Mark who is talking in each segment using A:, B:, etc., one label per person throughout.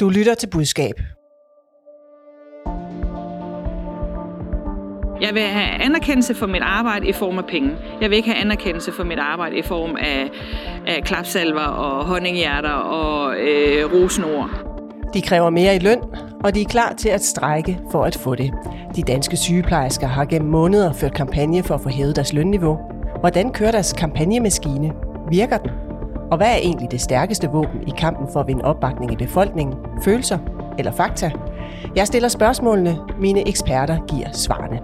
A: Du lytter til budskab.
B: Jeg vil have anerkendelse for mit arbejde i form af penge. Jeg vil ikke have anerkendelse for mit arbejde i form af, af klapsalver og honninghjerter og øh, rosenord.
A: De kræver mere i løn, og de er klar til at strække for at få det. De danske sygeplejersker har gennem måneder ført kampagne for at få hævet deres lønniveau. Hvordan kører deres kampagnemaskine? Virker den? Og hvad er egentlig det stærkeste våben i kampen for at vinde opbakning i befolkningen? Følelser eller fakta? Jeg stiller spørgsmålene, mine eksperter giver svarene.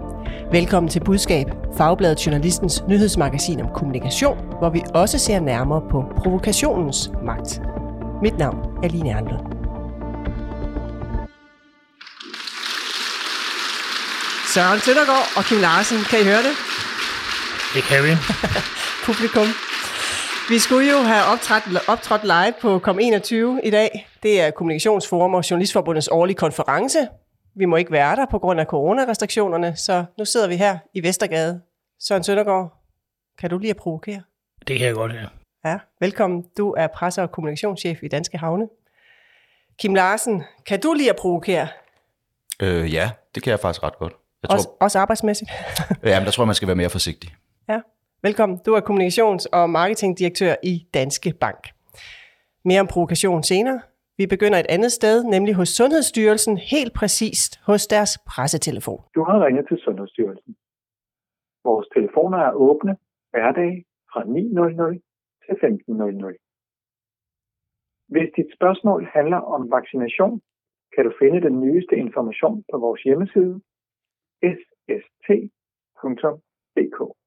A: Velkommen til Budskab, Fagbladet Journalistens nyhedsmagasin om kommunikation, hvor vi også ser nærmere på provokationens magt. Mit navn er Line Erndlund. Søren Søndergaard og Kim Larsen, kan I høre det?
C: Det kan vi.
A: Publikum. Vi skulle jo have optrådt, optrådt live på COM21 i dag. Det er Kommunikationsforum og Journalistforbundets årlige konference. Vi må ikke være der på grund af coronarestriktionerne, så nu sidder vi her i Vestergade. Søren Søndergaard, kan du lige at provokere?
C: Det kan jeg godt, ja.
A: Ja, velkommen. Du er presse- og kommunikationschef i Danske Havne. Kim Larsen, kan du lige at provokere?
D: Øh, ja, det kan jeg faktisk ret godt. Jeg
A: Også,
D: tror,
A: også arbejdsmæssigt?
D: ja, men der tror jeg, man skal være mere forsigtig.
A: Ja, velkommen. Du er kommunikations- og marketingdirektør i Danske Bank. Mere om provokation senere. Vi begynder et andet sted, nemlig hos Sundhedsstyrelsen, helt præcist hos deres pressetelefon.
E: Du har ringet til Sundhedsstyrelsen. Vores telefoner er åbne hverdage fra 9.00 til 15.00. Hvis dit spørgsmål handler om vaccination, kan du finde den nyeste information på vores hjemmeside sst.dk.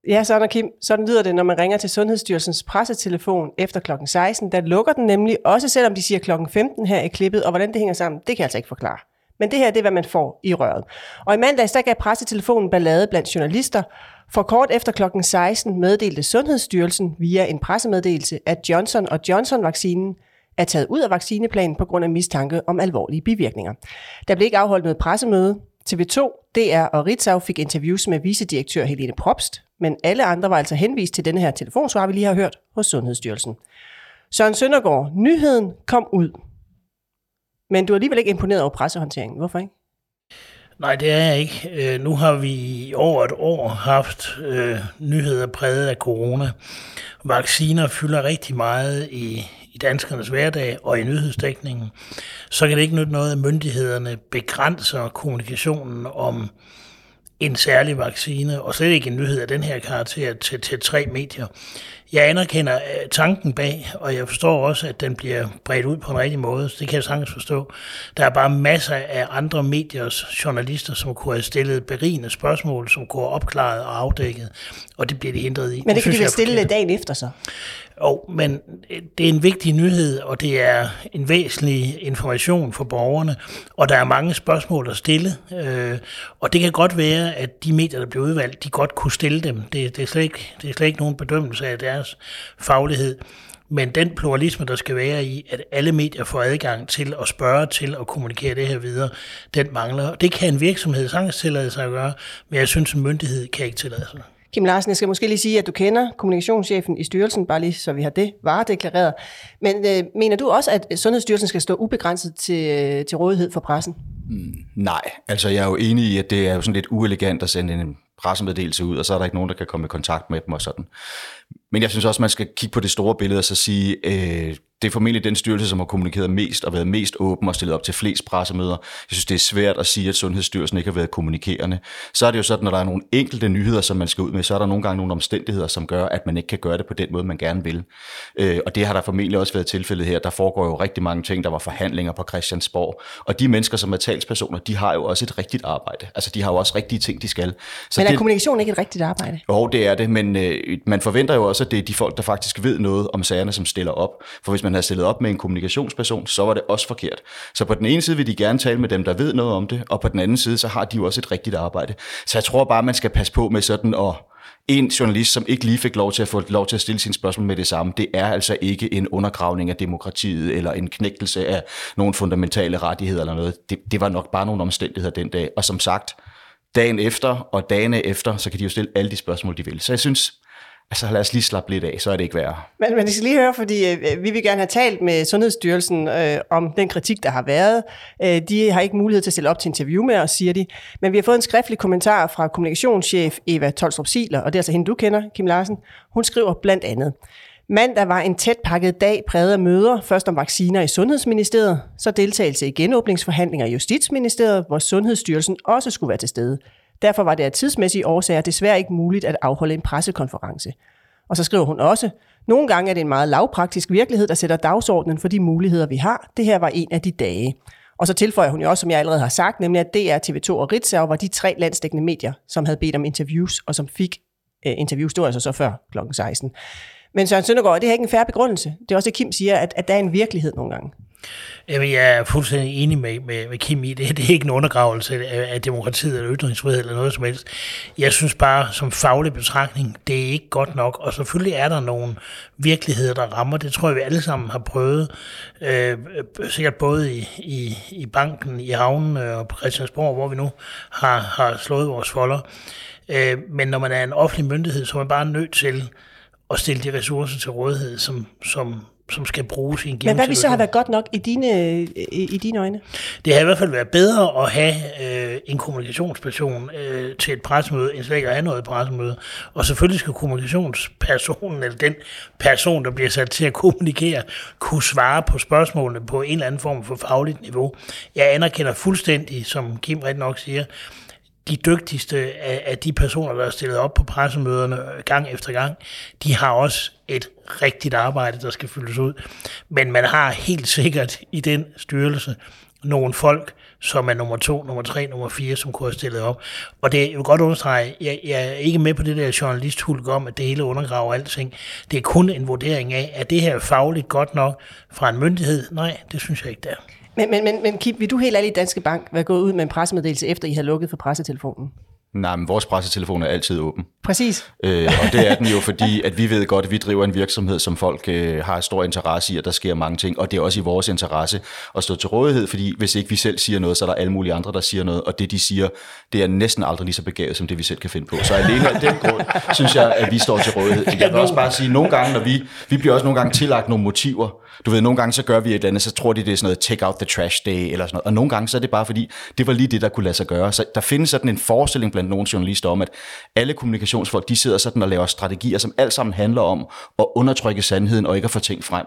A: Ja, sådan og Kim, sådan lyder det, når man ringer til Sundhedsstyrelsens pressetelefon efter klokken 16. Der lukker den nemlig, også selvom de siger klokken 15 her i klippet, og hvordan det hænger sammen, det kan jeg altså ikke forklare. Men det her, det er, hvad man får i røret. Og i mandags, der gav pressetelefonen ballade blandt journalister, for kort efter klokken 16 meddelte Sundhedsstyrelsen via en pressemeddelelse, at Johnson Johnson-vaccinen er taget ud af vaccineplanen på grund af mistanke om alvorlige bivirkninger. Der blev ikke afholdt noget pressemøde. TV2, DR og Ritzau fik interviews med vicedirektør Helene Propst, men alle andre var altså henvist til denne her telefonsvar, vi lige har hørt hos Sundhedsstyrelsen. Søren Søndergaard, nyheden kom ud. Men du er alligevel ikke imponeret over pressehåndteringen. Hvorfor ikke?
C: Nej, det er jeg ikke. Øh, nu har vi i over et år haft øh, nyheder præget af corona. Vacciner fylder rigtig meget i, i danskernes hverdag og i nyhedsdækningen. Så kan det ikke nytte noget, at myndighederne begrænser kommunikationen om en særlig vaccine, og slet ikke en nyhed af den her karakter til, til tre medier. Jeg anerkender øh, tanken bag, og jeg forstår også, at den bliver bredt ud på en rigtig måde. Det kan jeg sagtens forstå. Der er bare masser af andre mediers journalister, som kunne have stillet berigende spørgsmål, som kunne have opklaret og afdækket, og det bliver de hindret i.
A: Men det, det kan de vel stille
C: forkert.
A: dagen efter så?
C: Jo, men øh, det er en vigtig nyhed, og det er en væsentlig information for borgerne, og der er mange spørgsmål at stille, øh, og det kan godt være, at de medier, der bliver udvalgt, de godt kunne stille dem. Det, det, er, slet ikke, det er slet ikke nogen bedømmelse af deres faglighed. Men den pluralisme, der skal være i, at alle medier får adgang til at spørge til og kommunikere det her videre, den mangler. Det kan en virksomhed sagtens tillade sig at gøre, men jeg synes, en myndighed kan ikke tillade sig.
A: Kim Larsen, jeg skal måske lige sige, at du kender kommunikationschefen i styrelsen, bare lige så vi har det varedeklareret. Men øh, mener du også, at Sundhedsstyrelsen skal stå ubegrænset til, øh, til rådighed for pressen?
D: Mm, nej, altså jeg er jo enig i, at det er jo sådan lidt uelegant at sende en pressemeddelelse ud, og så er der ikke nogen, der kan komme i kontakt med dem og sådan. Men jeg synes også, man skal kigge på det store billede og så sige, øh, det er formentlig den styrelse, som har kommunikeret mest og været mest åben og stillet op til flest pressemøder. Jeg synes, det er svært at sige, at Sundhedsstyrelsen ikke har været kommunikerende. Så er det jo sådan, når der er nogle enkelte nyheder, som man skal ud med, så er der nogle gange nogle omstændigheder, som gør, at man ikke kan gøre det på den måde, man gerne vil. Øh, og det har der formentlig også været tilfældet her. Der foregår jo rigtig mange ting. Der var forhandlinger på Christiansborg. Og de mennesker, som er talspersoner, de har jo også et rigtigt arbejde. Altså, de har jo også rigtige ting, de skal. Så
A: Men er
D: det,
A: kommunikation ikke et rigtigt arbejde?
D: jo, det er det, men øh, man forventer jo også, at det er de folk, der faktisk ved noget om sagerne, som stiller op. For hvis man havde stillet op med en kommunikationsperson, så var det også forkert. Så på den ene side vil de gerne tale med dem, der ved noget om det, og på den anden side, så har de jo også et rigtigt arbejde. Så jeg tror bare, man skal passe på med sådan at en journalist, som ikke lige fik lov til at få lov til at stille sine spørgsmål med det samme, det er altså ikke en undergravning af demokratiet eller en knægtelse af nogle fundamentale rettigheder eller noget. Det, det var nok bare nogle omstændigheder den dag. Og som sagt, dagen efter og dagene efter, så kan de jo stille alle de spørgsmål, de vil. Så jeg synes, altså lad os lige slappe lidt af, så er det ikke værre.
A: Men, men jeg skal lige høre, fordi øh, vi vil gerne have talt med Sundhedsstyrelsen øh, om den kritik, der har været. Øh, de har ikke mulighed til at stille op til interview med os, siger de. Men vi har fået en skriftlig kommentar fra kommunikationschef Eva Tolstrup Siler, og det er altså hende, du kender, Kim Larsen. Hun skriver blandt andet, Mandag var en tæt pakket dag præget af møder, først om vacciner i Sundhedsministeriet, så deltagelse i genåbningsforhandlinger i Justitsministeriet, hvor Sundhedsstyrelsen også skulle være til stede. Derfor var det af tidsmæssige årsager desværre ikke muligt at afholde en pressekonference. Og så skriver hun også, nogle gange er det en meget lavpraktisk virkelighed, der sætter dagsordenen for de muligheder, vi har. Det her var en af de dage. Og så tilføjer hun jo også, som jeg allerede har sagt, nemlig at DR, TV2 og Ritzau var de tre landsdækkende medier, som havde bedt om interviews, og som fik øh, interviews. Det var altså så før kl. 16. Men Søren Søndergaard, det er ikke en færre begrundelse. Det er også at Kim siger, at, at der er en virkelighed nogle gange.
C: Jamen, jeg er fuldstændig enig med, med, med Kim i det. Det er ikke en undergravelse af, af demokratiet eller ytringsfrihed eller noget som helst. Jeg synes bare, som faglig betragtning, det er ikke godt nok. Og selvfølgelig er der nogle virkeligheder, der rammer. Det tror jeg, vi alle sammen har prøvet. Øh, sikkert både i, i, i banken, i havnen og på Christiansborg, hvor vi nu har, har slået vores folder. Øh, men når man er en offentlig myndighed, så er man bare nødt til at stille de ressourcer til rådighed, som, som, som skal bruges i en
A: Men hvad vil så have været godt nok i dine, i, i dine øjne?
C: Det har i hvert fald været bedre at have øh, en kommunikationsperson øh, til et pressemøde, end slet ikke at have noget pressemøde. Og selvfølgelig skal kommunikationspersonen, eller den person, der bliver sat til at kommunikere, kunne svare på spørgsmålene på en eller anden form for fagligt niveau. Jeg anerkender fuldstændig, som Kim rigtig nok siger, de dygtigste af, af de personer, der er stillet op på pressemøderne gang efter gang, de har også et rigtigt arbejde, der skal fyldes ud. Men man har helt sikkert i den styrelse nogle folk, som er nummer to, nummer tre, nummer fire, som kunne have stillet op. Og det, jeg vil godt understrege, jeg, jeg er ikke med på det der journalisthulk om, at det hele undergraver alting. Det er kun en vurdering af, at det her fagligt godt nok fra en myndighed? Nej, det synes jeg ikke, det er.
A: Men, men, men, men Kip, vil du helt ærligt i Danske Bank være gået ud med en pressemeddelelse, efter I har lukket for pressetelefonen?
D: Nej, men vores pressetelefon er altid åben.
A: Præcis.
D: Øh, og det er den jo, fordi at vi ved godt, at vi driver en virksomhed, som folk øh, har stor interesse i, og der sker mange ting. Og det er også i vores interesse at stå til rådighed, fordi hvis ikke vi selv siger noget, så er der alle mulige andre, der siger noget. Og det, de siger, det er næsten aldrig lige så begavet, som det vi selv kan finde på. Så alene af den grund, synes jeg, at vi står til rådighed. Jeg vil også bare sige, at nogle gange, når vi, vi bliver også nogle gange tillagt nogle motiver. Du ved, nogle gange så gør vi et eller andet, så tror de, det er sådan noget take out the trash day, eller sådan noget. Og nogle gange så er det bare fordi, det var lige det, der kunne lade sig gøre. Så der findes sådan en forestilling blandt nogle journalister om, at alle kommunikationsfolk, de sidder sådan og laver strategier, som alt sammen handler om at undertrykke sandheden og ikke at få ting frem.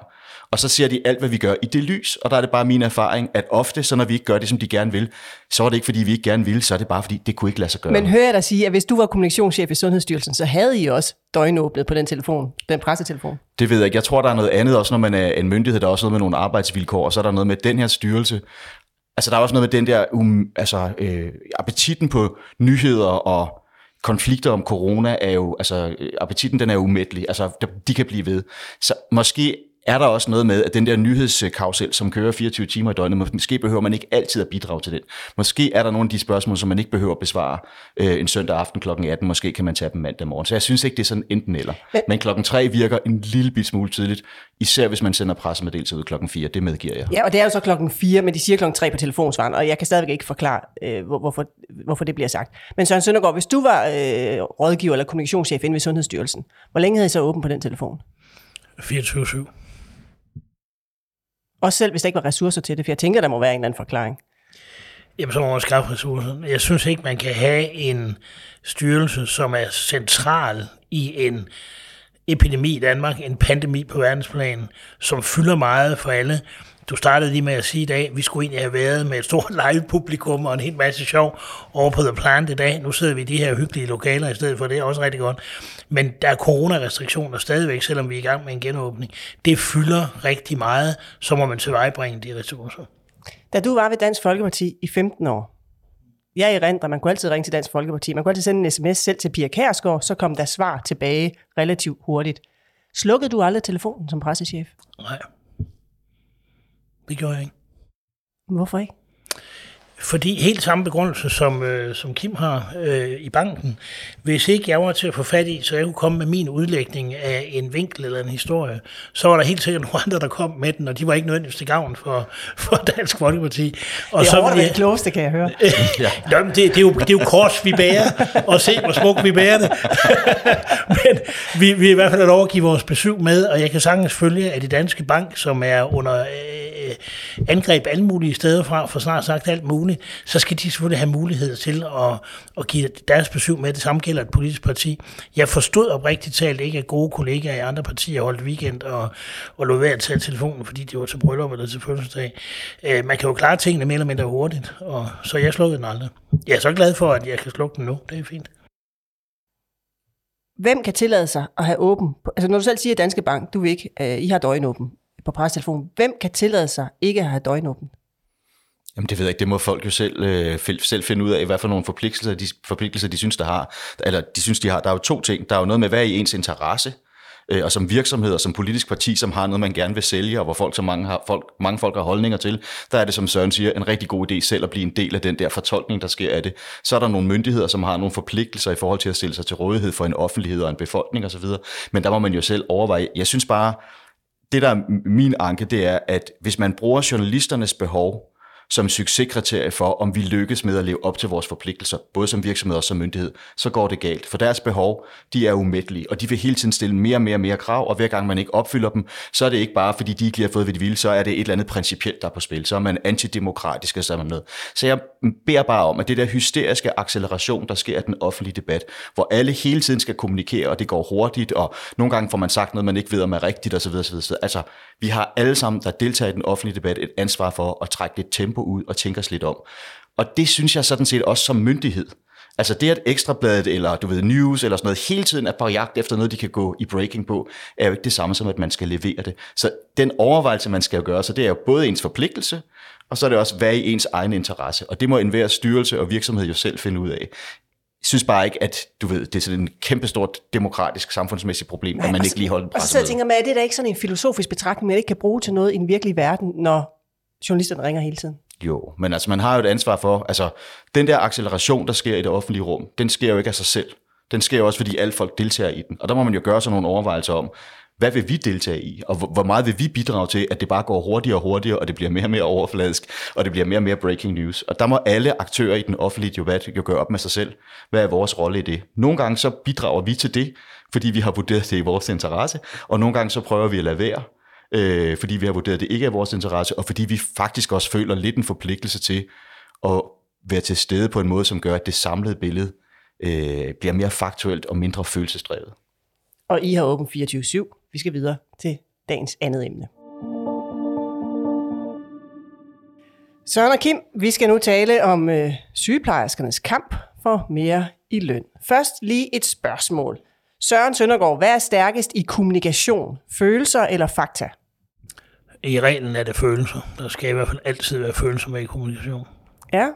D: Og så ser de alt, hvad vi gør i det lys, og der er det bare min erfaring, at ofte, så når vi ikke gør det, som de gerne vil, så er det ikke, fordi vi ikke gerne vil, så er det bare, fordi det kunne ikke lade sig gøre.
A: Men hører jeg dig sige, at hvis du var kommunikationschef i Sundhedsstyrelsen, så havde I også døgnåbnet på den telefon, den pressetelefon?
D: Det ved jeg ikke. Jeg tror, der er noget andet, også når man er en myndighed, der er også noget med nogle arbejdsvilkår, og så er der noget med den her styrelse. Altså, der er også noget med den der, um, altså, øh, appetitten på nyheder og konflikter om corona er jo, altså appetitten den er umættelig, altså de kan blive ved. Så måske er der også noget med, at den der nyhedskausel, som kører 24 timer i døgnet, måske behøver man ikke altid at bidrage til den. Måske er der nogle af de spørgsmål, som man ikke behøver at besvare øh, en søndag aften kl. 18. Måske kan man tage dem mandag morgen. Så jeg synes ikke, det er sådan enten eller. Men, Men klokken 3 virker en lille bit smule tidligt, især hvis man sender pressemeddelelse ud klokken 4. Det medgiver jeg.
A: Ja, og det er jo så klokken 4, men de siger klokken 3 på telefonsvaren, og jeg kan stadigvæk ikke forklare, øh, hvorfor, hvorfor det bliver sagt. Men Søren Søndergaard, hvis du var øh, rådgiver eller kommunikationschef inde ved Sundhedsstyrelsen, hvor længe havde I så åben på den telefon?
C: 24-7.
A: Også selv hvis der ikke var ressourcer til det, for jeg tænker, der må være en eller anden forklaring.
C: Jamen, så må man skaffe ressourcer. Jeg synes ikke, man kan have en styrelse, som er central i en epidemi i Danmark, en pandemi på verdensplan, som fylder meget for alle. Du startede lige med at sige i dag, at vi skulle egentlig have været med et stort live-publikum og en hel masse sjov over på The Plant i dag. Nu sidder vi i de her hyggelige lokaler i stedet for, det er også rigtig godt. Men der er coronarestriktioner stadigvæk, selvom vi er i gang med en genåbning. Det fylder rigtig meget, så må man tilvejebringe de ressourcer.
A: Da du var ved Dansk Folkeparti i 15 år, jeg er i rent, man kunne altid ringe til Dansk Folkeparti. Man kunne altid sende en sms selv til Pia Kærsgaard, så kom der svar tilbage relativt hurtigt. Slukkede du aldrig telefonen som pressechef?
C: Nej. Det gjorde jeg ikke.
A: Hvorfor ikke?
C: Fordi helt samme begrundelse, som, øh, som Kim har øh, i banken, hvis ikke jeg var til at få fat i, så jeg kunne komme med min udlægning af en vinkel eller en historie, så var der helt sikkert nogle andre, der kom med den, og de var ikke nødvendigvis til gavn for, for Dansk Folkeparti. Og
A: det er
C: ville
A: det klogeste, kan jeg høre.
C: Nå, det, det, er jo, det er jo kors, vi bærer, og se, hvor smukt vi bærer det. men vi, vi er i hvert fald at give vores besøg med, og jeg kan sagtens følge, at i Danske Bank, som er under øh, Øh, angreb alle mulige steder fra, for snart sagt alt muligt, så skal de selvfølgelig have mulighed til at, at give deres besøg med. Det samme gælder et politisk parti. Jeg forstod oprigtigt talt ikke, at gode kollegaer i andre partier holdt weekend og, og lå ved at tage telefonen, fordi det var til bryllup eller til fødselsdag. Øh, man kan jo klare tingene mere eller mindre hurtigt, og så jeg slukkede den aldrig. Jeg er så glad for, at jeg kan slukke den nu. Det er fint.
A: Hvem kan tillade sig at have åben? Altså når du selv siger Danske Bank, du vil ikke, øh, I har døgnåben på pressetelefonen. Hvem kan tillade sig ikke at have døgnåbent?
D: Jamen det ved jeg ikke, det må folk jo selv, øh, selv finde ud af, hvad for nogle forpligtelser de, forpligtelser de synes, der har. Eller de synes, de har. Der er jo to ting. Der er jo noget med, hvad er i ens interesse, øh, og som virksomhed og som politisk parti, som har noget, man gerne vil sælge, og hvor folk så mange, har, folk, mange folk har holdninger til, der er det, som Søren siger, en rigtig god idé selv at blive en del af den der fortolkning, der sker af det. Så er der nogle myndigheder, som har nogle forpligtelser i forhold til at stille sig til rådighed for en offentlighed og en befolkning osv., men der må man jo selv overveje. Jeg synes bare, det der er min anke, det er, at hvis man bruger journalisternes behov som succeskriterie for, om vi lykkes med at leve op til vores forpligtelser, både som virksomhed og som myndighed, så går det galt. For deres behov, de er umættelige, og de vil hele tiden stille mere og mere og mere krav, og hver gang man ikke opfylder dem, så er det ikke bare, fordi de ikke lige har fået, hvad de vil, så er det et eller andet principielt, der er på spil. Så er man antidemokratisk og sådan noget. Så jeg beder bare om, at det der hysteriske acceleration, der sker i den offentlige debat, hvor alle hele tiden skal kommunikere, og det går hurtigt, og nogle gange får man sagt noget, man ikke ved, om er rigtigt osv. osv. Altså, vi har alle sammen, der deltager i den offentlige debat, et ansvar for at trække lidt tempo ud og tænke os lidt om. Og det synes jeg sådan set også som myndighed. Altså det, at Ekstrabladet eller du ved, News eller sådan noget hele tiden er på jagt efter noget, de kan gå i breaking på, er jo ikke det samme som, at man skal levere det. Så den overvejelse, man skal gøre, så det er jo både ens forpligtelse, og så er det også, hvad i ens egen interesse. Og det må enhver styrelse og virksomhed jo selv finde ud af. Jeg synes bare ikke, at du ved, det er sådan en kæmpestort demokratisk, samfundsmæssigt problem, Nej, at man ikke lige holder en
A: Og så tænker man, er det da ikke sådan en filosofisk betragtning, man ikke kan bruge til noget i den virkelige verden, når journalisterne ringer hele tiden?
D: Jo, men altså man har jo et ansvar for, altså den der acceleration, der sker i det offentlige rum, den sker jo ikke af sig selv. Den sker jo også, fordi alle folk deltager i den. Og der må man jo gøre sådan nogle overvejelser om, hvad vil vi deltage i, og hvor meget vil vi bidrage til, at det bare går hurtigere og hurtigere, og det bliver mere og mere overfladisk, og det bliver mere og mere breaking news. Og der må alle aktører i den offentlige debat jo gøre op med sig selv, hvad er vores rolle i det. Nogle gange så bidrager vi til det, fordi vi har vurderet det i vores interesse, og nogle gange så prøver vi at lade være, øh, fordi vi har vurderet, det ikke er vores interesse, og fordi vi faktisk også føler lidt en forpligtelse til at være til stede på en måde, som gør, at det samlede billede øh, bliver mere faktuelt og mindre følelsesdrevet.
A: Og I har åben 24-7. Vi skal videre til dagens andet emne. Søren og Kim, vi skal nu tale om øh, sygeplejerskernes kamp for mere i løn. Først lige et spørgsmål. Søren Søndergaard, hvad er stærkest i kommunikation? Følelser eller fakta?
C: I reglen er det følelser. Der skal i hvert fald altid være følelser med i kommunikation.
A: Ja.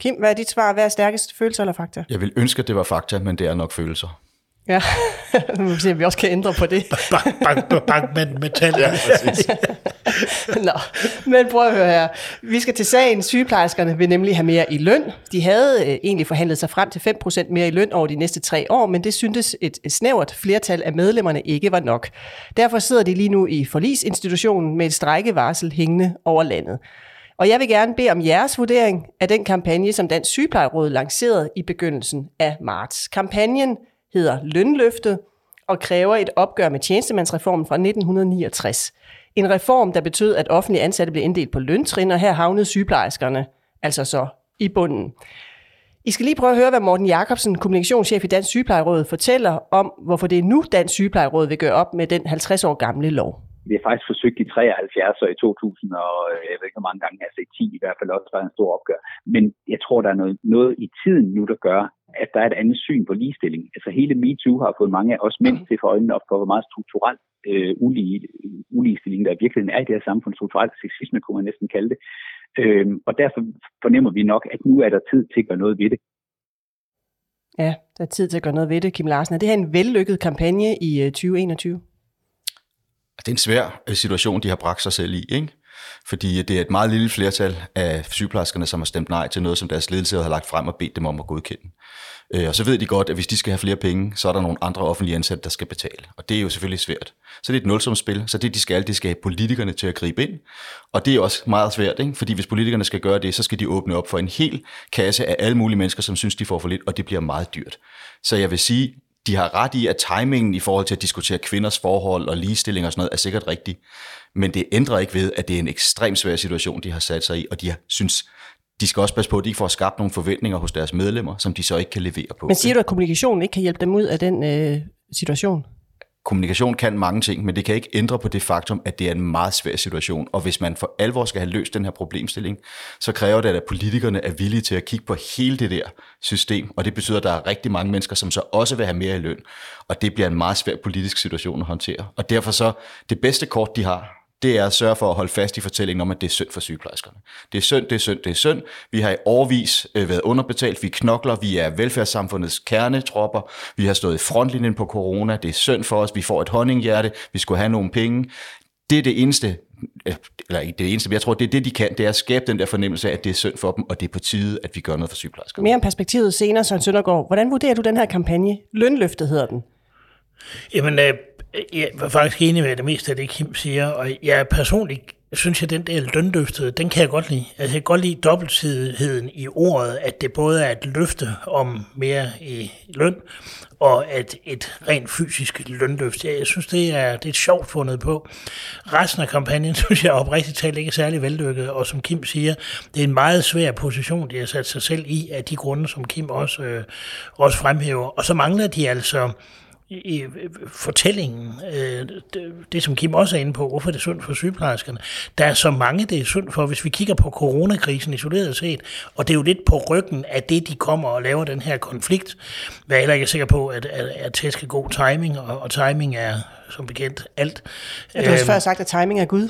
A: Kim, hvad er dit svar? Hvad er stærkest? Følelser eller fakta?
D: Jeg vil ønske, at det var fakta, men det er nok følelser.
A: Ja, nu må vi se, om vi også kan ændre på det.
C: Bank, bank, bank med metal.
D: Ja, præcis.
A: Nå, men prøv at høre her. Vi skal til sagen. Sygeplejerskerne vil nemlig have mere i løn. De havde øh, egentlig forhandlet sig frem til 5% mere i løn over de næste tre år, men det syntes et snævert flertal af medlemmerne ikke var nok. Derfor sidder de lige nu i forlisinstitutionen med et strækkevarsel hængende over landet. Og jeg vil gerne bede om jeres vurdering af den kampagne, som Dansk Sygeplejeråd lancerede i begyndelsen af marts. Kampagnen hedder Lønløftet og kræver et opgør med tjenestemandsreformen fra 1969. En reform, der betød, at offentlige ansatte blev inddelt på løntrin, og her havnede sygeplejerskerne altså så i bunden. I skal lige prøve at høre, hvad Morten Jacobsen, kommunikationschef i Dansk Sygeplejeråd, fortæller om, hvorfor det er nu, Dansk Sygeplejeråd vil gøre op med den 50 år gamle lov.
F: Vi har faktisk forsøgt i 73 og i 2000, og øh, jeg ved ikke, hvor mange gange, altså i 10 i hvert fald også var en stor opgør. Men jeg tror, der er noget, noget i tiden nu, der gør, at der er et andet syn på ligestilling. Altså hele MeToo har fået mange af os mænd til for øjnene op for, hvor meget strukturelt øh, ulige, uligestilling der i virkeligheden er i det her samfund. Strukturelt sexisme kunne man næsten kalde det. Øhm, og derfor fornemmer vi nok, at nu er der tid til at gøre noget ved det.
A: Ja, der er tid til at gøre noget ved det, Kim Larsen. Er det her en vellykket kampagne i 2021?
D: Det er en svær situation, de har bragt sig selv i, ikke? Fordi det er et meget lille flertal af sygeplejerskerne, som har stemt nej til noget, som deres ledelse har lagt frem og bedt dem om at godkende. Øh, og så ved de godt, at hvis de skal have flere penge, så er der nogle andre offentlige ansatte, der skal betale. Og det er jo selvfølgelig svært. Så det er et nulsumsspil. Så det, de skal, det skal have politikerne til at gribe ind. Og det er også meget svært, ikke? fordi hvis politikerne skal gøre det, så skal de åbne op for en hel kasse af alle mulige mennesker, som synes, de får for lidt, og det bliver meget dyrt. Så jeg vil sige, de har ret i, at timingen i forhold til at diskutere kvinders forhold og ligestilling og sådan noget, er sikkert rigtig. Men det ændrer ikke ved, at det er en ekstremt svær situation, de har sat sig i, og de har, synes, de skal også passe på, at de ikke får skabt nogle forventninger hos deres medlemmer, som de så ikke kan levere på.
A: Men siger du, at kommunikationen ikke kan hjælpe dem ud af den øh, situation?
D: Kommunikation kan mange ting, men det kan ikke ændre på det faktum, at det er en meget svær situation. Og hvis man for alvor skal have løst den her problemstilling, så kræver det, at politikerne er villige til at kigge på hele det der system. Og det betyder, at der er rigtig mange mennesker, som så også vil have mere i løn. Og det bliver en meget svær politisk situation at håndtere. Og derfor så, det bedste kort, de har, det er at sørge for at holde fast i fortællingen om, at det er synd for sygeplejerskerne. Det er synd, det er synd, det er synd. Vi har i årvis øh, været underbetalt, vi knokler, vi er velfærdssamfundets kernetropper, vi har stået i frontlinjen på corona, det er synd for os, vi får et honninghjerte, vi skulle have nogle penge. Det er det eneste, øh, eller ikke det eneste, men jeg tror, det er det, de kan, det er at skabe den der fornemmelse af, at det er synd for dem, og det er på tide, at vi gør noget for sygeplejerskerne.
A: Mere om perspektivet senere, Søren Søndergaard. Hvordan vurderer du den her kampagne? Lønløftet hedder den.
C: Jamen, øh, jeg var faktisk enig med det meste af det, Kim siger, og jeg personligt synes jeg, den der lønløftet, den kan jeg godt lide. Altså, jeg kan godt lide dobbeltsidigheden i ordet, at det både er et løfte om mere i løn, og at et rent fysisk lønløft. Jeg synes, det er, det er et sjovt fundet på. Resten af kampagnen, synes jeg oprigtigt talt ikke er særlig vellykket, og som Kim siger, det er en meget svær position, de har sat sig selv i, af de grunde, som Kim også, øh, også fremhæver. Og så mangler de altså i fortællingen, øh, det, det som Kim også er inde på, hvorfor det er sundt for sygeplejerskerne. Der er så mange, det er sundt for, hvis vi kigger på coronakrisen isoleret set, og det er jo lidt på ryggen af det, de kommer og laver den her konflikt. Jeg er heller ikke sikker på, at, at, at tæsk er god timing, og, og timing er som bekendt alt.
A: Ja, du har før sagt, at timing er Gud.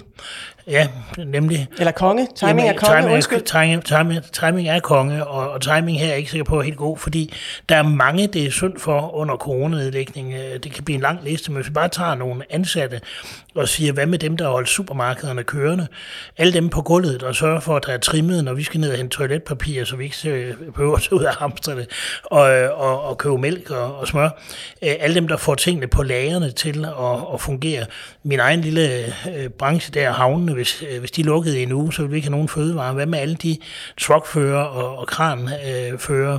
C: Ja, nemlig.
A: Eller konge. Timing Jamen, er konge,
C: timing,
A: undskyld.
C: Timing, timing, timing er konge, og, og timing her er jeg ikke sikker på er helt god, fordi der er mange, det er synd for under coronanedlægning. Det kan blive en lang liste, men hvis vi bare tager nogle ansatte og siger, hvad med dem, der har holdt supermarkederne kørende? Alle dem på gulvet, der sørger for, at der er trimmet, når vi skal ned og hente toiletpapir, så vi ikke behøver at ud af hamsterne og, og, og købe mælk og, og smør. Alle dem, der får tingene på lagerne til at, at fungere. Min egen lille øh, branche der, havnene, hvis, øh, hvis de lukkede i en uge, så ville vi ikke have nogen fødevarer. Hvad med alle de truckfører og, og kranfører?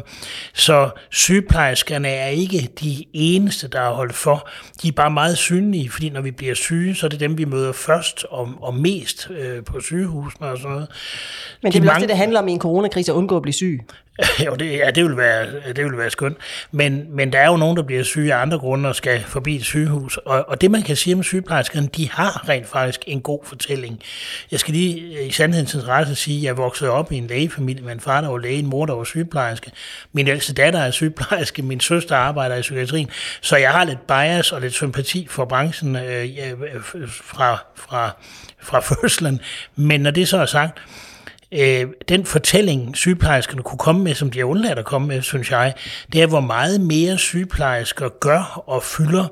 C: Så sygeplejerskerne er ikke de eneste, der er holdt for. De er bare meget synlige, fordi når vi bliver syge, så er det dem, vi møder først og, og mest øh, på sygehusene og sådan noget.
A: Men det er vel mange... også det, det handler om i en coronakrise, at undgå at blive syg?
C: jo, det, ja, det vil være, det vil være skønt. Men, men der er jo nogen, der bliver syge af andre grunde og skal forbi et sygehus. Og, og det, man kan sige om sygeplejerskerne, de har rent faktisk en god fortælling. Jeg skal lige øh, i sandhedens interesse sige, at jeg voksede op i en lægefamilie med en far, der var læge, en mor, der var sygeplejerske. Min ældste datter er sygeplejerske, min søster arbejder i psykiatrien. Så jeg har lidt bias og lidt sympati for branchen øh, øh fra, fra, fra fødslen. Men når det så er sagt, øh, den fortælling, sygeplejerskerne kunne komme med, som de har undladt at komme med, synes jeg, det er, hvor meget mere sygeplejersker gør og fylder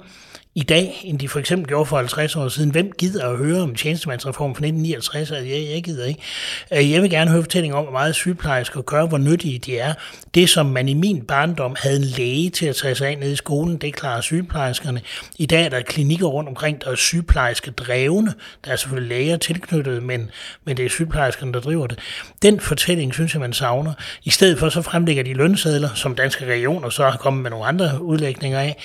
C: i dag, end de for eksempel gjorde for 50 år siden. Hvem gider at høre om tjenestemandsreformen fra 1959? Altså, jeg, jeg gider ikke. Øh, jeg vil gerne høre fortællinger om, hvor meget sygeplejersker gør, hvor nyttige de er. Det, som man i min barndom havde en læge til at tage sig af nede i skolen, det klarer sygeplejerskerne. I dag er der klinikker rundt omkring, der er sygeplejerske drevne. Der er selvfølgelig læger tilknyttet, men, men det er sygeplejerskerne, der driver det. Den fortælling synes jeg, man savner. I stedet for så fremlægger de lønsedler, som danske regioner så har kommet med nogle andre udlægninger af,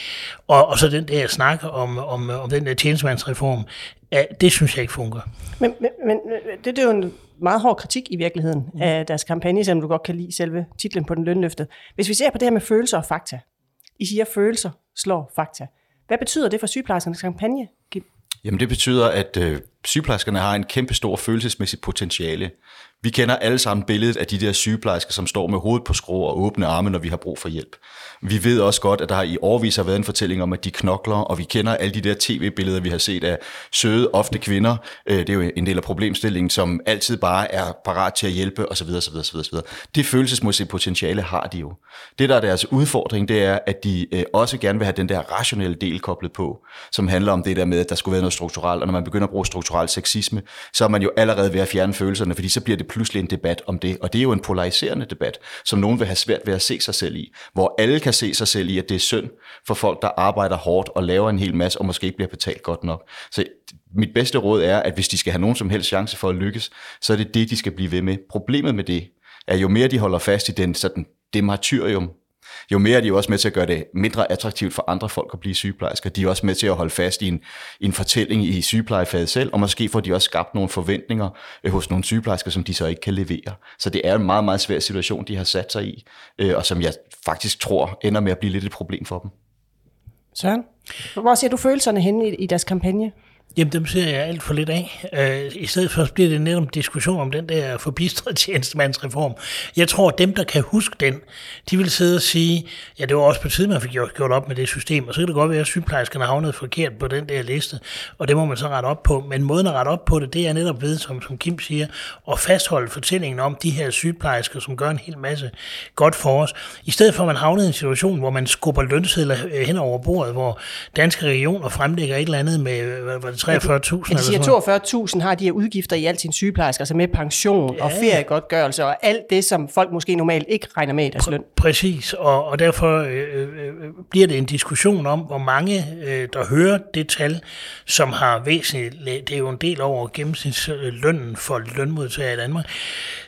C: og, og så den der snak om, om, om den der tjenestemandsreform, ja, det synes jeg ikke fungerer.
A: Men, men, men det, det er jo en meget hård kritik i virkeligheden mm. af deres kampagne, selvom du godt kan lide selve titlen på den lønløfte. Hvis vi ser på det her med følelser og fakta. I siger, at følelser slår fakta. Hvad betyder det for sygeplejerskernes kampagne, Kim?
D: Jamen det betyder, at øh, sygeplejerskerne har en kæmpe stor følelsesmæssig potentiale. Vi kender alle sammen billedet af de der sygeplejersker, som står med hovedet på skrå og åbne arme, når vi har brug for hjælp. Vi ved også godt, at der i årvis har været en fortælling om, at de knokler, og vi kender alle de der tv-billeder, vi har set af søde, ofte kvinder. Øh, det er jo en del af problemstillingen, som altid bare er parat til at hjælpe, osv. osv., osv., osv. Det følelsesmæssige potentiale har de jo. Det, der er deres udfordring, det er, at de øh, også gerne vil have den der rationelle del koblet på, som handler om det der med, at der skulle være noget strukturelt, og når man begynder at bruge strukturel sexisme, så er man jo allerede ved at fjerne følelserne, fordi så bliver det pludselig en debat om det. Og det er jo en polariserende debat, som nogen vil have svært ved at se sig selv i. Hvor alle kan se sig selv i, at det er synd for folk, der arbejder hårdt og laver en hel masse, og måske ikke bliver betalt godt nok. Så mit bedste råd er, at hvis de skal have nogen som helst chance for at lykkes, så er det det, de skal blive ved med. Problemet med det er, jo mere de holder fast i den sådan, det martyrium, jo mere er de også med til at gøre det mindre attraktivt for andre folk at blive sygeplejersker. De er også med til at holde fast i en, en fortælling i sygeplejefaget selv, og måske får de også skabt nogle forventninger øh, hos nogle sygeplejersker, som de så ikke kan levere. Så det er en meget, meget svær situation, de har sat sig i, øh, og som jeg faktisk tror ender med at blive lidt et problem for dem.
A: Søren, hvor ser du følelserne henne i, i deres kampagne?
C: Jamen, dem ser jeg alt for lidt af. Øh, I stedet for bliver det netop en diskussion om den der forbistrede tjenestemandsreform. Jeg tror, at dem, der kan huske den, de vil sidde og sige, ja, det var også på tide, man fik gjort, gjort op med det system, og så kan det godt være, at sygeplejerskerne havnede forkert på den der liste, og det må man så rette op på. Men måden at rette op på det, det er netop ved, som, som Kim siger, at fastholde fortællingen om de her sygeplejersker, som gør en hel masse godt for os. I stedet for, at man havner i en situation, hvor man skubber lønsedler øh, hen over bordet, hvor danske regioner fremlægger et eller andet med, hvad 43.000
A: ja, de siger 42.000 har de her udgifter i alt sin sygeplejersker, altså med pension ja. og feriegodtgørelse og alt det, som folk måske normalt ikke regner med i deres løn.
C: Præcis, og, og derfor øh, øh, bliver det en diskussion om, hvor mange, øh, der hører det tal, som har væsentligt, det er jo en del over gennemsnitslønnen for lønmodtagere i Danmark,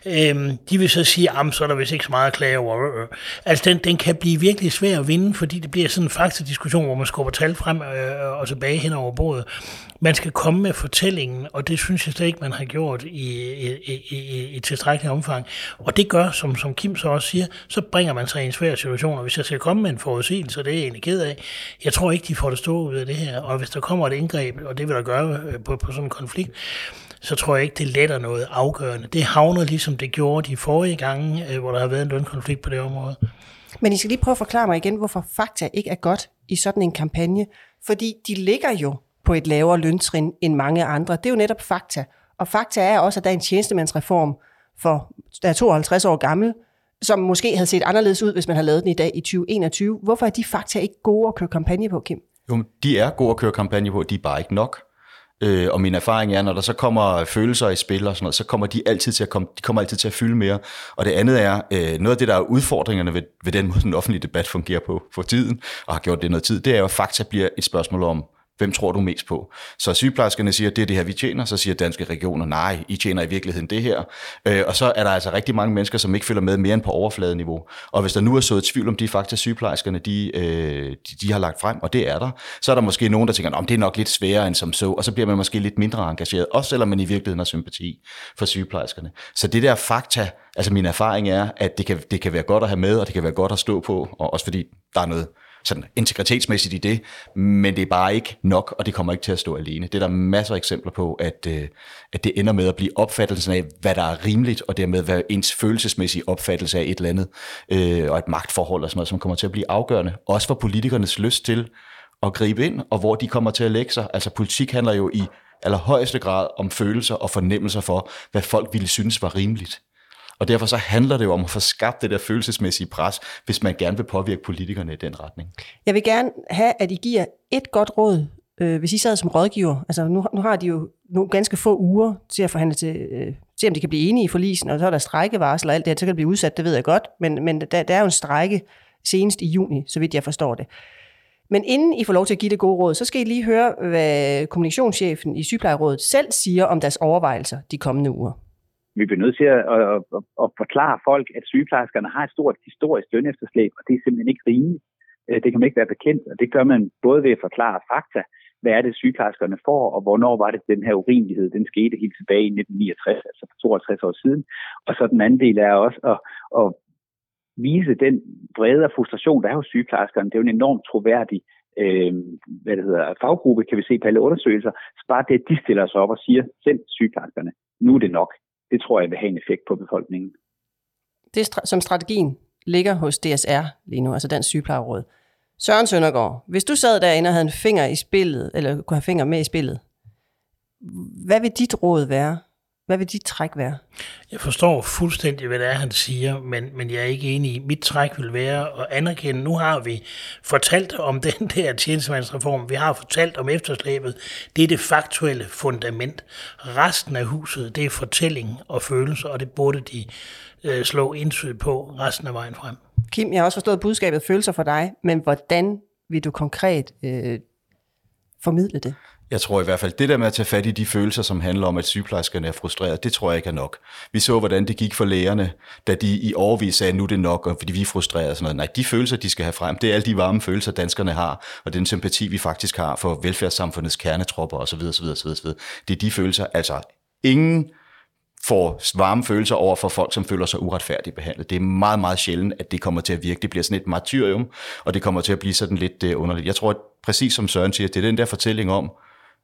C: øh, de vil så sige, at så er der vist ikke så meget at klage over. Altså den, den kan blive virkelig svær at vinde, fordi det bliver sådan en faktadiskussion, hvor man skubber tal frem øh, og tilbage hen over bordet man skal komme med fortællingen, og det synes jeg slet ikke, man har gjort i, i, i, i tilstrækkelig omfang. Og det gør, som, som Kim så også siger, så bringer man sig i en svær situation, og hvis jeg skal komme med en forudsigelse, det er jeg egentlig ked af, jeg tror ikke, de får det stå ud af det her, og hvis der kommer et indgreb, og det vil der gøre øh, på, på sådan en konflikt, så tror jeg ikke, det letter noget afgørende. Det havner ligesom det gjorde de forrige gange, øh, hvor der har været en lønkonflikt på det område.
A: Men I skal lige prøve at forklare mig igen, hvorfor fakta ikke er godt i sådan en kampagne. Fordi de ligger jo på et lavere løntrin end mange andre. Det er jo netop fakta. Og fakta er også, at der er en tjenestemandsreform, for, der er 52 år gammel, som måske havde set anderledes ud, hvis man havde lavet den i dag i 2021. Hvorfor er de fakta ikke gode at køre kampagne på, Kim?
D: Jo, de er gode at køre kampagne på, de er bare ikke nok. Øh, og min erfaring er, når der så kommer følelser i spil og sådan noget, så kommer de altid til at, komme, de kommer altid til at fylde mere. Og det andet er, øh, noget af det, der er udfordringerne ved, ved den måde, den offentlige debat fungerer på for tiden, og har gjort det noget tid, det er jo, at fakta bliver et spørgsmål om Hvem tror du mest på? Så sygeplejerskerne siger, det er det her, vi tjener. Så siger danske regioner, nej, I tjener i virkeligheden det her. Øh, og så er der altså rigtig mange mennesker, som ikke følger med mere end på overfladeniveau. Og hvis der nu er sået tvivl om de fakta, sygeplejerskerne de, øh, de, de har lagt frem, og det er der, så er der måske nogen, der tænker, om det er nok lidt sværere end som så, og så bliver man måske lidt mindre engageret, også selvom man i virkeligheden har sympati for sygeplejerskerne. Så det der fakta, altså min erfaring er, at det kan, det kan være godt at have med, og det kan være godt at stå på, og også fordi der er noget sådan integritetsmæssigt i det, men det er bare ikke nok, og det kommer ikke til at stå alene. Det er der masser af eksempler på, at, øh, at det ender med at blive opfattelsen af, hvad der er rimeligt, og dermed hvad ens følelsesmæssige opfattelse af et eller andet, øh, og et magtforhold og sådan noget, som kommer til at blive afgørende. Også for politikernes lyst til at gribe ind, og hvor de kommer til at lægge sig. Altså politik handler jo i allerhøjeste grad om følelser og fornemmelser for, hvad folk ville synes var rimeligt. Og derfor så handler det jo om at få skabt det der følelsesmæssige pres, hvis man gerne vil påvirke politikerne i den retning.
A: Jeg vil gerne have, at I giver et godt råd, øh, hvis I sad som rådgiver. Altså nu, nu har de jo nogle ganske få uger til at forhandle til, øh, se om de kan blive enige i forlisen, og så er der strækkevarsel og alt det her, så kan det blive udsat, det ved jeg godt, men, men der, der er jo en strække senest i juni, så vidt jeg forstår det. Men inden I får lov til at give det gode råd, så skal I lige høre, hvad kommunikationschefen i sygeplejerådet selv siger om deres overvejelser de kommende uger
F: vi bliver nødt til at, at, at, at forklare folk, at sygeplejerskerne har et stort historisk lønefterslæb, og det er simpelthen ikke rimeligt. Øh, det kan man ikke være bekendt, og det gør man både ved at forklare fakta, hvad er det sygeplejerskerne får, og hvornår var det den her urimelighed, den skete helt tilbage i 1969, altså for 52 år siden. Og så den anden del er også at, at vise den brede frustration, der er hos sygeplejerskerne. Det er jo en enormt troværdig øh, hvad det hedder, faggruppe, kan vi se på alle undersøgelser. Så bare det, at de stiller sig op og siger, selv sygeplejerskerne, nu er det nok det tror jeg vil have en effekt på befolkningen.
A: Det som strategien ligger hos DSR lige nu, altså Dansk Sygeplejeråd. Søren Søndergaard, hvis du sad derinde og havde en finger i spillet, eller kunne have finger med i spillet, hvad vil dit råd være hvad vil dit træk være?
C: Jeg forstår fuldstændig, hvad det er, han siger, men, men jeg er ikke enig i. Mit træk vil være at anerkende, nu har vi fortalt om den der tjenestemandsreform, vi har fortalt om efterslæbet. Det er det faktuelle fundament. Resten af huset, det er fortælling og følelser, og det burde de øh, slå indsyd på resten af vejen frem.
A: Kim, jeg har også forstået budskabet følelser for dig, men hvordan vil du konkret øh, formidle det?
D: Jeg tror i hvert fald, det der med at tage fat i de følelser, som handler om, at sygeplejerskerne er frustrerede, det tror jeg ikke er nok. Vi så, hvordan det gik for lægerne, da de i overvis sagde, nu er det nok, og fordi vi er frustrerede og sådan noget. Nej, de følelser, de skal have frem, det er alle de varme følelser, danskerne har, og den sympati, vi faktisk har for velfærdssamfundets kernetropper osv. osv., osv., osv. Det er de følelser, altså ingen får varme følelser over for folk, som føler sig uretfærdigt behandlet. Det er meget, meget sjældent, at det kommer til at virke. Det bliver sådan et martyrium, og det kommer til at blive sådan lidt øh, underligt. Jeg tror, at præcis som Søren siger, det er den der fortælling om,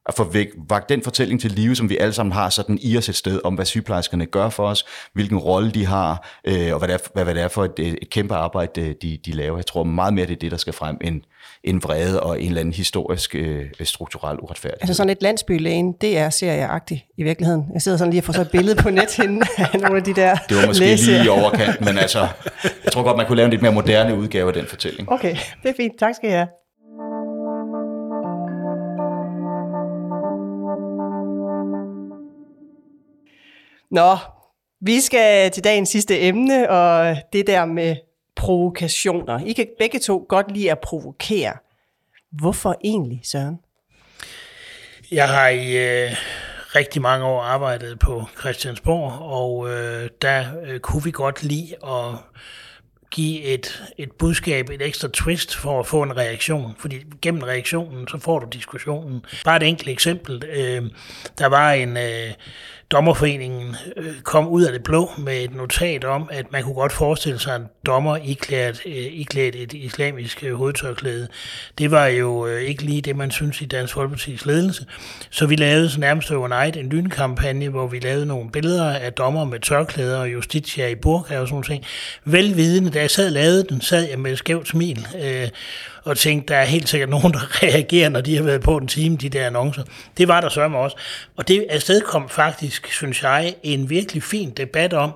D: at få væk, vagt den fortælling til live, som vi alle sammen har sådan i os et sted, om hvad sygeplejerskerne gør for os, hvilken rolle de har, øh, og hvad det, er, hvad, hvad det er for et, et kæmpe arbejde, de, de laver. Jeg tror meget mere, det er det, der skal frem, end, end vrede og en eller anden historisk øh, strukturel uretfærdighed.
A: Altså sådan et landsbylægen, det er serieagtigt i virkeligheden. Jeg sidder sådan lige og får så et billede på net henne af nogle af de der
D: Det var måske
A: læse.
D: lige i overkant, men altså, jeg tror godt, man kunne lave en lidt mere moderne udgave af den fortælling.
A: Okay, det er fint. Tak skal I have. Nå, vi skal til dagens sidste emne, og det der med provokationer. I kan begge to godt lide at provokere. Hvorfor egentlig, Søren?
C: Jeg har i øh, rigtig mange år arbejdet på Christiansborg, og øh, der øh, kunne vi godt lide at give et, et budskab, et ekstra twist for at få en reaktion. Fordi gennem reaktionen, så får du diskussionen. Bare et enkelt eksempel. Øh, der var en... Øh, dommerforeningen øh, kom ud af det blå med et notat om, at man kunne godt forestille sig en dommer iklædt, øh, iklædt et islamisk øh, hovedtørklæde. Det var jo ikke lige det, man synes i Dansk Folkeparti's ledelse. Så vi lavede så nærmest overnight en lynkampagne, hvor vi lavede nogle billeder af dommer med tørklæder og justitia i burka og sådan noget. Velvidende, da jeg sad og lavede den, sad jeg med et skævt smil. Øh, og tænkte, der er helt sikkert nogen, der reagerer, når de har været på en time, de der annoncer. Det var der sørme også. Og det afstedkom faktisk, synes jeg, en virkelig fin debat om,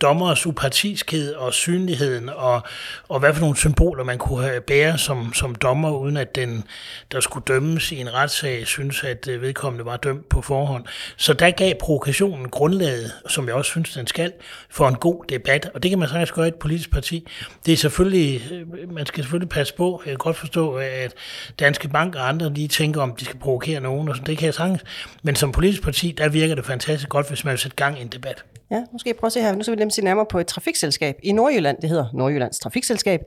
C: dommers upartiskhed og synligheden, og, og hvad for nogle symboler man kunne have bære som, som dommer, uden at den, der skulle dømmes i en retssag, synes, at øh, vedkommende var dømt på forhånd. Så der gav provokationen grundlaget, som jeg også synes, den skal, for en god debat. Og det kan man sagtens gøre i et politisk parti. Det er selvfølgelig, øh, man skal selvfølgelig passe på. Jeg kan godt forstå, at Danske Bank og andre lige tænker, om de skal provokere nogen, og sådan. det kan jeg sagtens. Men som politisk parti, der virker det fantastisk godt, hvis man vil sætte gang i en debat.
A: Ja, måske prøve at se her. Nu skal vi nemlig se nærmere på et trafikselskab i Nordjylland. Det hedder Nordjyllands Trafikselskab.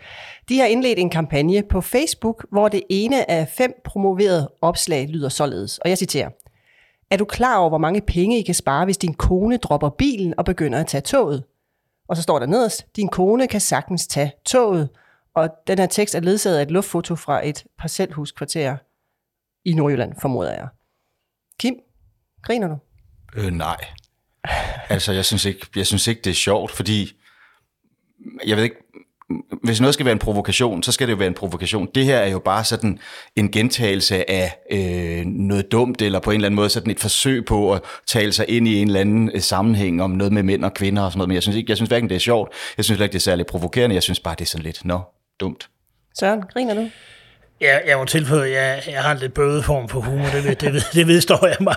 A: De har indledt en kampagne på Facebook, hvor det ene af fem promoverede opslag lyder således. Og jeg citerer. Er du klar over, hvor mange penge I kan spare, hvis din kone dropper bilen og begynder at tage toget? Og så står der nederst, din kone kan sagtens tage toget. Og den her tekst er ledsaget af et luftfoto fra et parcelhuskvarter i Nordjylland, formoder jeg. Kim, griner du?
D: Øh, nej. Altså, jeg synes, ikke, jeg synes ikke, det er sjovt, fordi jeg ved ikke, hvis noget skal være en provokation, så skal det jo være en provokation. Det her er jo bare sådan en gentagelse af øh, noget dumt, eller på en eller anden måde sådan et forsøg på at tale sig ind i en eller anden øh, sammenhæng om noget med mænd og kvinder og sådan noget. Men jeg synes, ikke, jeg synes hverken det er sjovt, jeg synes ikke, det er særlig provokerende, jeg synes bare, det er sådan lidt, nå, dumt.
A: Søren, griner du?
C: Ja, jeg må tilføje, at jeg, jeg har en lidt bøde form for humor, det, det, det vedstår jeg mig.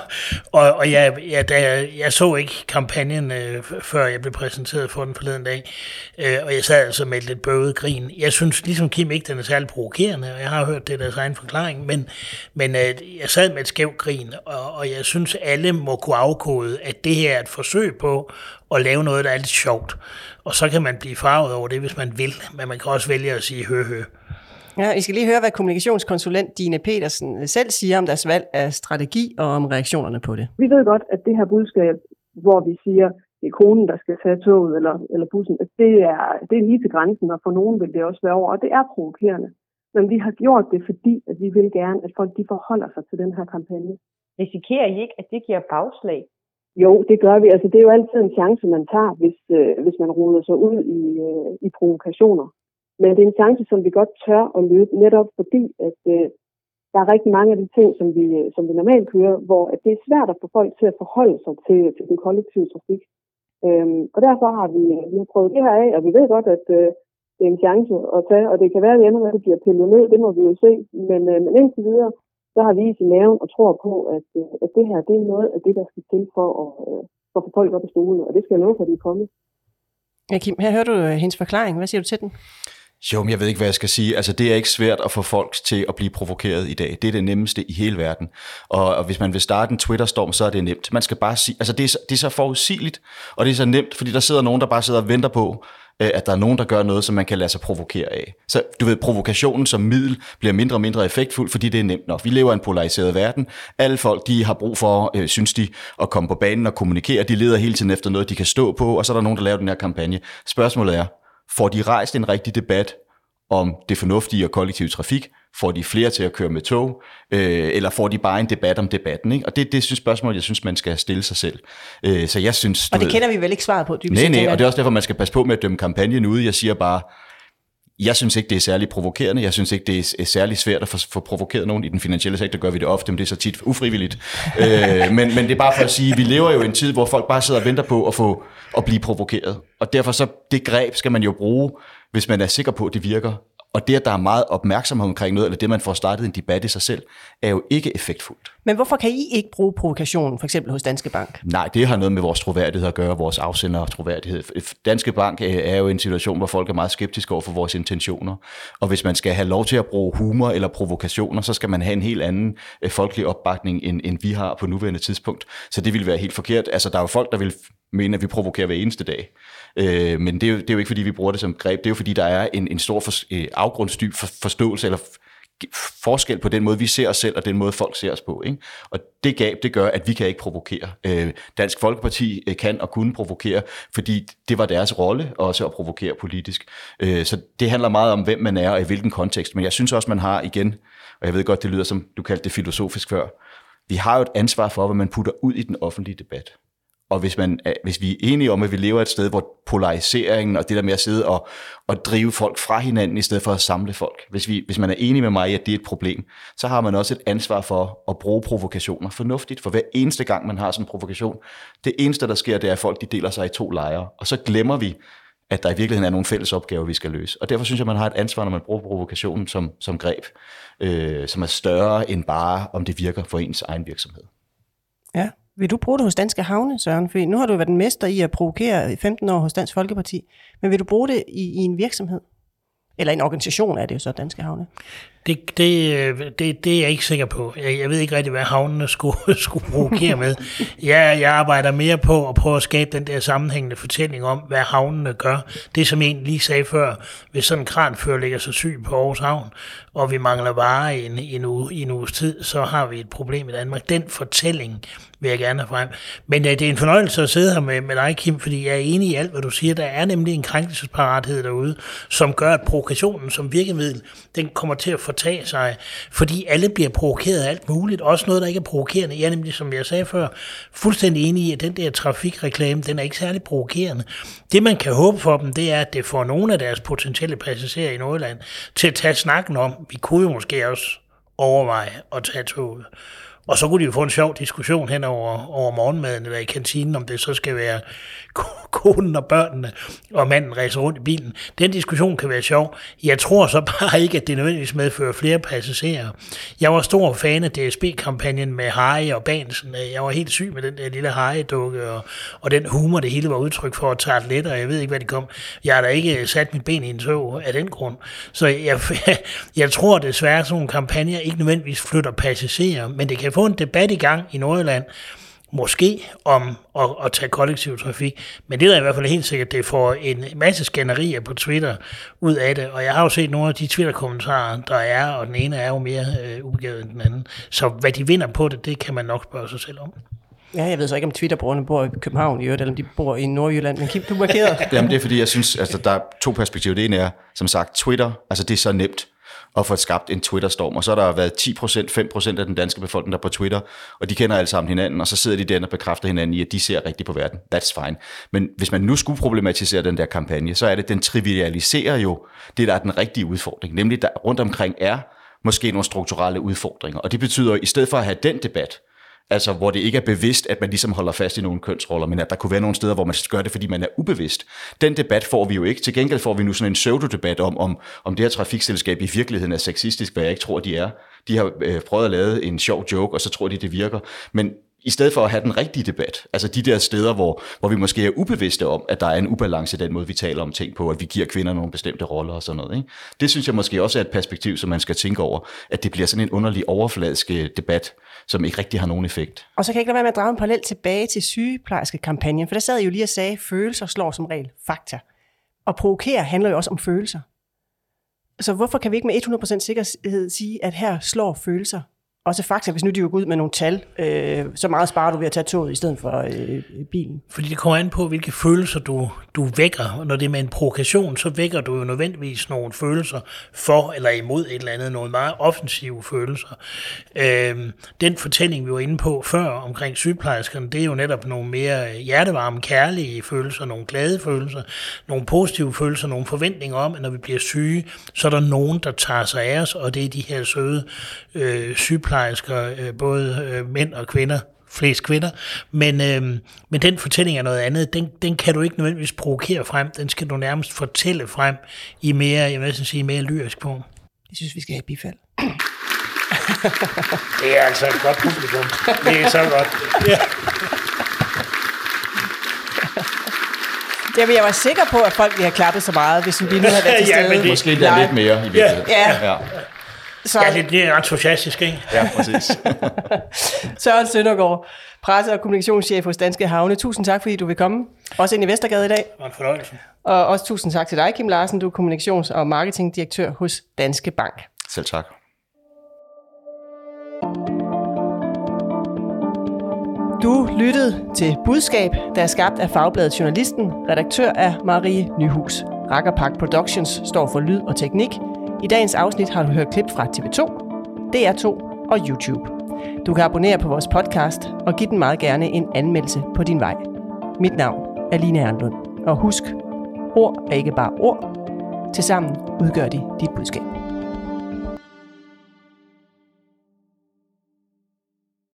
C: Og, og jeg, jeg, da jeg, jeg så ikke kampagnen, øh, før jeg blev præsenteret for den forleden dag, øh, og jeg sad altså med et lidt bøvet grin. Jeg synes ligesom Kim ikke, den er særlig provokerende, og jeg har hørt det deres egen forklaring, men, men øh, jeg sad med et skævt grin, og, og jeg synes, alle må kunne afkode, at det her er et forsøg på at lave noget, der er lidt sjovt. Og så kan man blive farvet over det, hvis man vil, men man kan også vælge at sige hø hø.
A: Ja, I skal lige høre, hvad kommunikationskonsulent Dine Petersen selv siger om deres valg af strategi og om reaktionerne på det.
G: Vi ved godt, at det her budskab, hvor vi siger, det er konen, der skal tage toget eller, eller bussen, at det er, det er lige til grænsen, og for nogen vil det også være over, og det er provokerende. Men vi har gjort det, fordi at vi vil gerne, at folk de forholder sig til den her kampagne.
H: Risikerer I ikke, at det giver bagslag?
G: Jo, det gør vi. Altså, det er jo altid en chance, man tager, hvis, øh, hvis man ruder sig ud i, øh, i provokationer. Men det er en chance, som vi godt tør at løbe, netop fordi, at, øh, der er rigtig mange af de ting, som vi, øh, som vi normalt kører, hvor at det er svært at få folk til at forholde sig til, til den kollektive trafik. Øhm, og derfor har vi, øh, vi har prøvet det her af, og vi ved godt, at øh, det er en chance at tage, og det kan være, at vi ender med, at det bliver pillet ned, det må vi jo se. Men, øh, men indtil videre, så har vi i maven og tror på, at, øh, at det her det er noget af det, der skal til for at, øh, for at få folk op i stolen, og det skal jeg love for, at de er kommet.
A: Ja, Kim, her hører du øh, hendes forklaring. Hvad siger du til den?
D: Jo, men jeg ved ikke, hvad jeg skal sige. Altså, det er ikke svært at få folk til at blive provokeret i dag. Det er det nemmeste i hele verden. Og, og hvis man vil starte en Twitter-storm, så er det nemt. Man skal bare sige, altså det er, det er så forudsigeligt, og det er så nemt, fordi der sidder nogen, der bare sidder og venter på, øh, at der er nogen, der gør noget, som man kan lade sig provokere af. Så du ved, provokationen som middel bliver mindre og mindre effektfuld, fordi det er nemt nok. Vi lever i en polariseret verden. Alle folk, de har brug for, øh, synes de, at komme på banen og kommunikere. De leder hele tiden efter noget, de kan stå på, og så er der nogen, der laver den her kampagne. Spørgsmålet er, får de rejst en rigtig debat om det fornuftige og kollektive trafik? Får de flere til at køre med tog? Øh, eller får de bare en debat om debatten? Ikke? Og det, det er et spørgsmål, jeg synes, man skal stille sig selv. Øh, så jeg synes,
A: og det
D: ved,
A: kender vi vel ikke svaret på?
D: Nej, nej, og det er også derfor, man skal passe på med at dømme kampagnen ude. Jeg siger bare, jeg synes ikke, det er særlig provokerende. Jeg synes ikke, det er særlig svært at få, få provokeret nogen. I den finansielle sektor gør vi det ofte, men det er så tit ufrivilligt. øh, men, men det er bare for at sige, at vi lever jo i en tid, hvor folk bare sidder og venter på at, få, at blive provokeret. Og derfor så, det greb skal man jo bruge, hvis man er sikker på, at det virker. Og det, at der er meget opmærksomhed omkring noget, eller det, man får startet en debat i sig selv, er jo ikke effektfuldt.
A: Men hvorfor kan I ikke bruge provokationen, for eksempel hos Danske Bank?
D: Nej, det har noget med vores troværdighed at gøre, vores afsender troværdighed. Danske Bank er jo en situation, hvor folk er meget skeptiske over for vores intentioner. Og hvis man skal have lov til at bruge humor eller provokationer, så skal man have en helt anden øh, folkelig opbakning, end, end vi har på nuværende tidspunkt. Så det vil være helt forkert. Altså, der er jo folk, der vil mene, at vi provokerer hver eneste dag. Øh, men det er, jo, det er jo ikke, fordi vi bruger det som greb. Det er jo, fordi der er en, en stor for, øh, afgrundsdyb for, forståelse eller forskel på den måde, vi ser os selv, og den måde, folk ser os på. Ikke? Og det gab, det gør, at vi kan ikke provokere. Øh, Dansk Folkeparti øh, kan og kunne provokere, fordi det var deres rolle også at provokere politisk. Øh, så det handler meget om, hvem man er og i hvilken kontekst. Men jeg synes også, man har igen, og jeg ved godt, det lyder som du kaldte det filosofisk før, vi har jo et ansvar for, hvad man putter ud i den offentlige debat. Og hvis, man, hvis vi er enige om, at vi lever et sted, hvor polariseringen og det der med at sidde og, og drive folk fra hinanden, i stedet for at samle folk, hvis, vi, hvis man er enig med mig i, at det er et problem, så har man også et ansvar for at bruge provokationer fornuftigt. For hver eneste gang, man har sådan en provokation, det eneste, der sker, det er, at folk de deler sig i to lejre. Og så glemmer vi, at der i virkeligheden er nogle fælles opgaver, vi skal løse. Og derfor synes jeg, man har et ansvar, når man bruger provokationen som, som greb, øh, som er større end bare, om det virker for ens egen virksomhed.
A: Ja, vil du bruge det hos Danske Havne, Søren? For nu har du været en mester i at provokere i 15 år hos Dansk Folkeparti. Men vil du bruge det i, i en virksomhed? Eller en organisation er det jo så, Danske Havne.
C: Det, det, øh, det, det er jeg ikke sikker på. Jeg, jeg ved ikke rigtig, hvad havnene skulle, skulle provokere med. Jeg, jeg arbejder mere på at prøve at skabe den der sammenhængende fortælling om, hvad havnene gør. Det, som jeg lige sagde før, hvis sådan en kranfører ligger så syg på Aarhus Havn, og vi mangler varer i en, i en, uge, i en uges tid, så har vi et problem i Danmark. Den fortælling vil jeg gerne have frem. Men ja, det er en fornøjelse at sidde her med, med dig, Kim, fordi jeg er enig i alt, hvad du siger. Der er nemlig en krænkelsesparathed derude, som gør, at provokationen som virkemiddel, den kommer til at fortage sig, fordi alle bliver provokeret af alt muligt, også noget, der ikke er provokerende. Jeg er nemlig, som jeg sagde før, fuldstændig enig i, at den der trafikreklame, den er ikke særlig provokerende. Det, man kan håbe for dem, det er, at det får nogle af deres potentielle passagerer i Nordjylland til at tage snakken om, vi kunne jo måske også overveje at tage toget. Og så kunne de jo få en sjov diskussion hen over, over morgenmaden eller i kantinen, om det så skal være konen og børnene, og manden rejser rundt i bilen. Den diskussion kan være sjov. Jeg tror så bare ikke, at det nødvendigvis medfører flere passagerer. Jeg var stor fan af DSB-kampagnen med Harry og Bansen. Jeg var helt syg med den der lille Harry-dukke, og, og den humor, det hele var udtryk for at tage og jeg ved ikke, hvad det kom. Jeg har da ikke sat mit ben i en tog af den grund. Så jeg, jeg tror desværre, at sådan nogle kampagner ikke nødvendigvis flytter passagerer, men det kan få en debat i gang i Nordjylland, måske om at, at tage kollektiv trafik. Men det er i hvert fald helt sikkert, det får en masse skænderier på Twitter ud af det. Og jeg har jo set nogle af de Twitter-kommentarer, der er, og den ene er jo mere øh, ubegavet end den anden. Så hvad de vinder på det, det kan man nok spørge sig selv om.
A: Ja, jeg ved så ikke, om Twitter-brugerne bor i København i øvrigt, eller om de bor i Nordjylland, men Kim, du markerer.
D: Jamen det er fordi, jeg synes, altså der er to perspektiver. Det ene er, som sagt, Twitter, altså det er så nemt at få skabt en Twitter-storm. Og så har der været 10%, 5% af den danske befolkning, der er på Twitter, og de kender alle sammen hinanden, og så sidder de der og bekræfter hinanden i, at de ser rigtigt på verden. That's fine. Men hvis man nu skulle problematisere den der kampagne, så er det, at den trivialiserer jo det, der er den rigtige udfordring. Nemlig, der rundt omkring er måske nogle strukturelle udfordringer. Og det betyder, at i stedet for at have den debat, altså hvor det ikke er bevidst, at man ligesom holder fast i nogle kønsroller, men at der kunne være nogle steder, hvor man gør det, fordi man er ubevidst. Den debat får vi jo ikke. Til gengæld får vi nu sådan en pseudo-debat om, om, om det her trafikselskab i virkeligheden er sexistisk, hvad jeg ikke tror, de er. De har øh, prøvet at lave en sjov joke, og så tror de, det virker. Men i stedet for at have den rigtige debat, altså de der steder, hvor, hvor vi måske er ubevidste om, at der er en ubalance i den måde, vi taler om ting på, at vi giver kvinder nogle bestemte roller og sådan noget. Ikke? Det synes jeg måske også er et perspektiv, som man skal tænke over, at det bliver sådan en underlig overfladisk øh, debat, som ikke rigtig har nogen effekt.
A: Og så kan jeg ikke lade være med at drage en parallel tilbage til sygeplejerske-kampagnen, for der sad jeg jo lige og sagde, at følelser slår som regel fakta. Og provokere handler jo også om følelser. Så hvorfor kan vi ikke med 100% sikkerhed sige, at her slår følelser også fakta, hvis nu de jo går ud med nogle tal, øh, så meget sparer du ved at tage toget i stedet for øh, bilen.
C: Fordi det kommer an på, hvilke følelser du, du vækker. Og Når det er med en provokation, så vækker du jo nødvendigvis nogle følelser for eller imod et eller andet, nogle meget offensive følelser. Øh, den fortælling, vi var inde på før omkring sygeplejerskerne, det er jo netop nogle mere hjertevarme, kærlige følelser, nogle glade følelser, nogle positive følelser, nogle forventninger om, at når vi bliver syge, så er der nogen, der tager sig af os, og det er de her søde øh, sygeplejersker, sygeplejersker, øh, både øh, mænd og kvinder, flest kvinder, men, øh, men den fortælling er noget andet. Den, den kan du ikke nødvendigvis provokere frem, den skal du nærmest fortælle frem i mere, jeg vil sige, mere lyrisk form.
A: Jeg synes, vi skal have bifald.
C: det er altså et godt publikum. Det er så godt. Ja.
A: Jamen, jeg var sikker på, at folk ville have klappet så meget, hvis vi nu havde været til stede.
D: ja, men det, Måske det er lidt mere i virkeligheden.
A: Ja. ja. ja.
C: Så... Ja, det, det er entusiastisk, ikke?
D: Ja, præcis.
A: Søren Søndergaard, presse- og kommunikationschef hos Danske Havne. Tusind tak, fordi du vil komme. Også ind i Vestergade i dag.
C: Det var en fornøjelse.
A: Og også tusind tak til dig, Kim Larsen. Du er kommunikations- og marketingdirektør hos Danske Bank.
D: Selv tak.
A: Du lyttede til Budskab, der er skabt af Fagbladet Journalisten. Redaktør er Marie Nyhus. Rakkerpark Productions står for lyd og teknik. I dagens afsnit har du hørt klip fra TV2, DR2 og YouTube. Du kan abonnere på vores podcast og give den meget gerne en anmeldelse på din vej. Mit navn er Line Erndlund. Og husk, ord er ikke bare ord. Tilsammen udgør de dit budskab.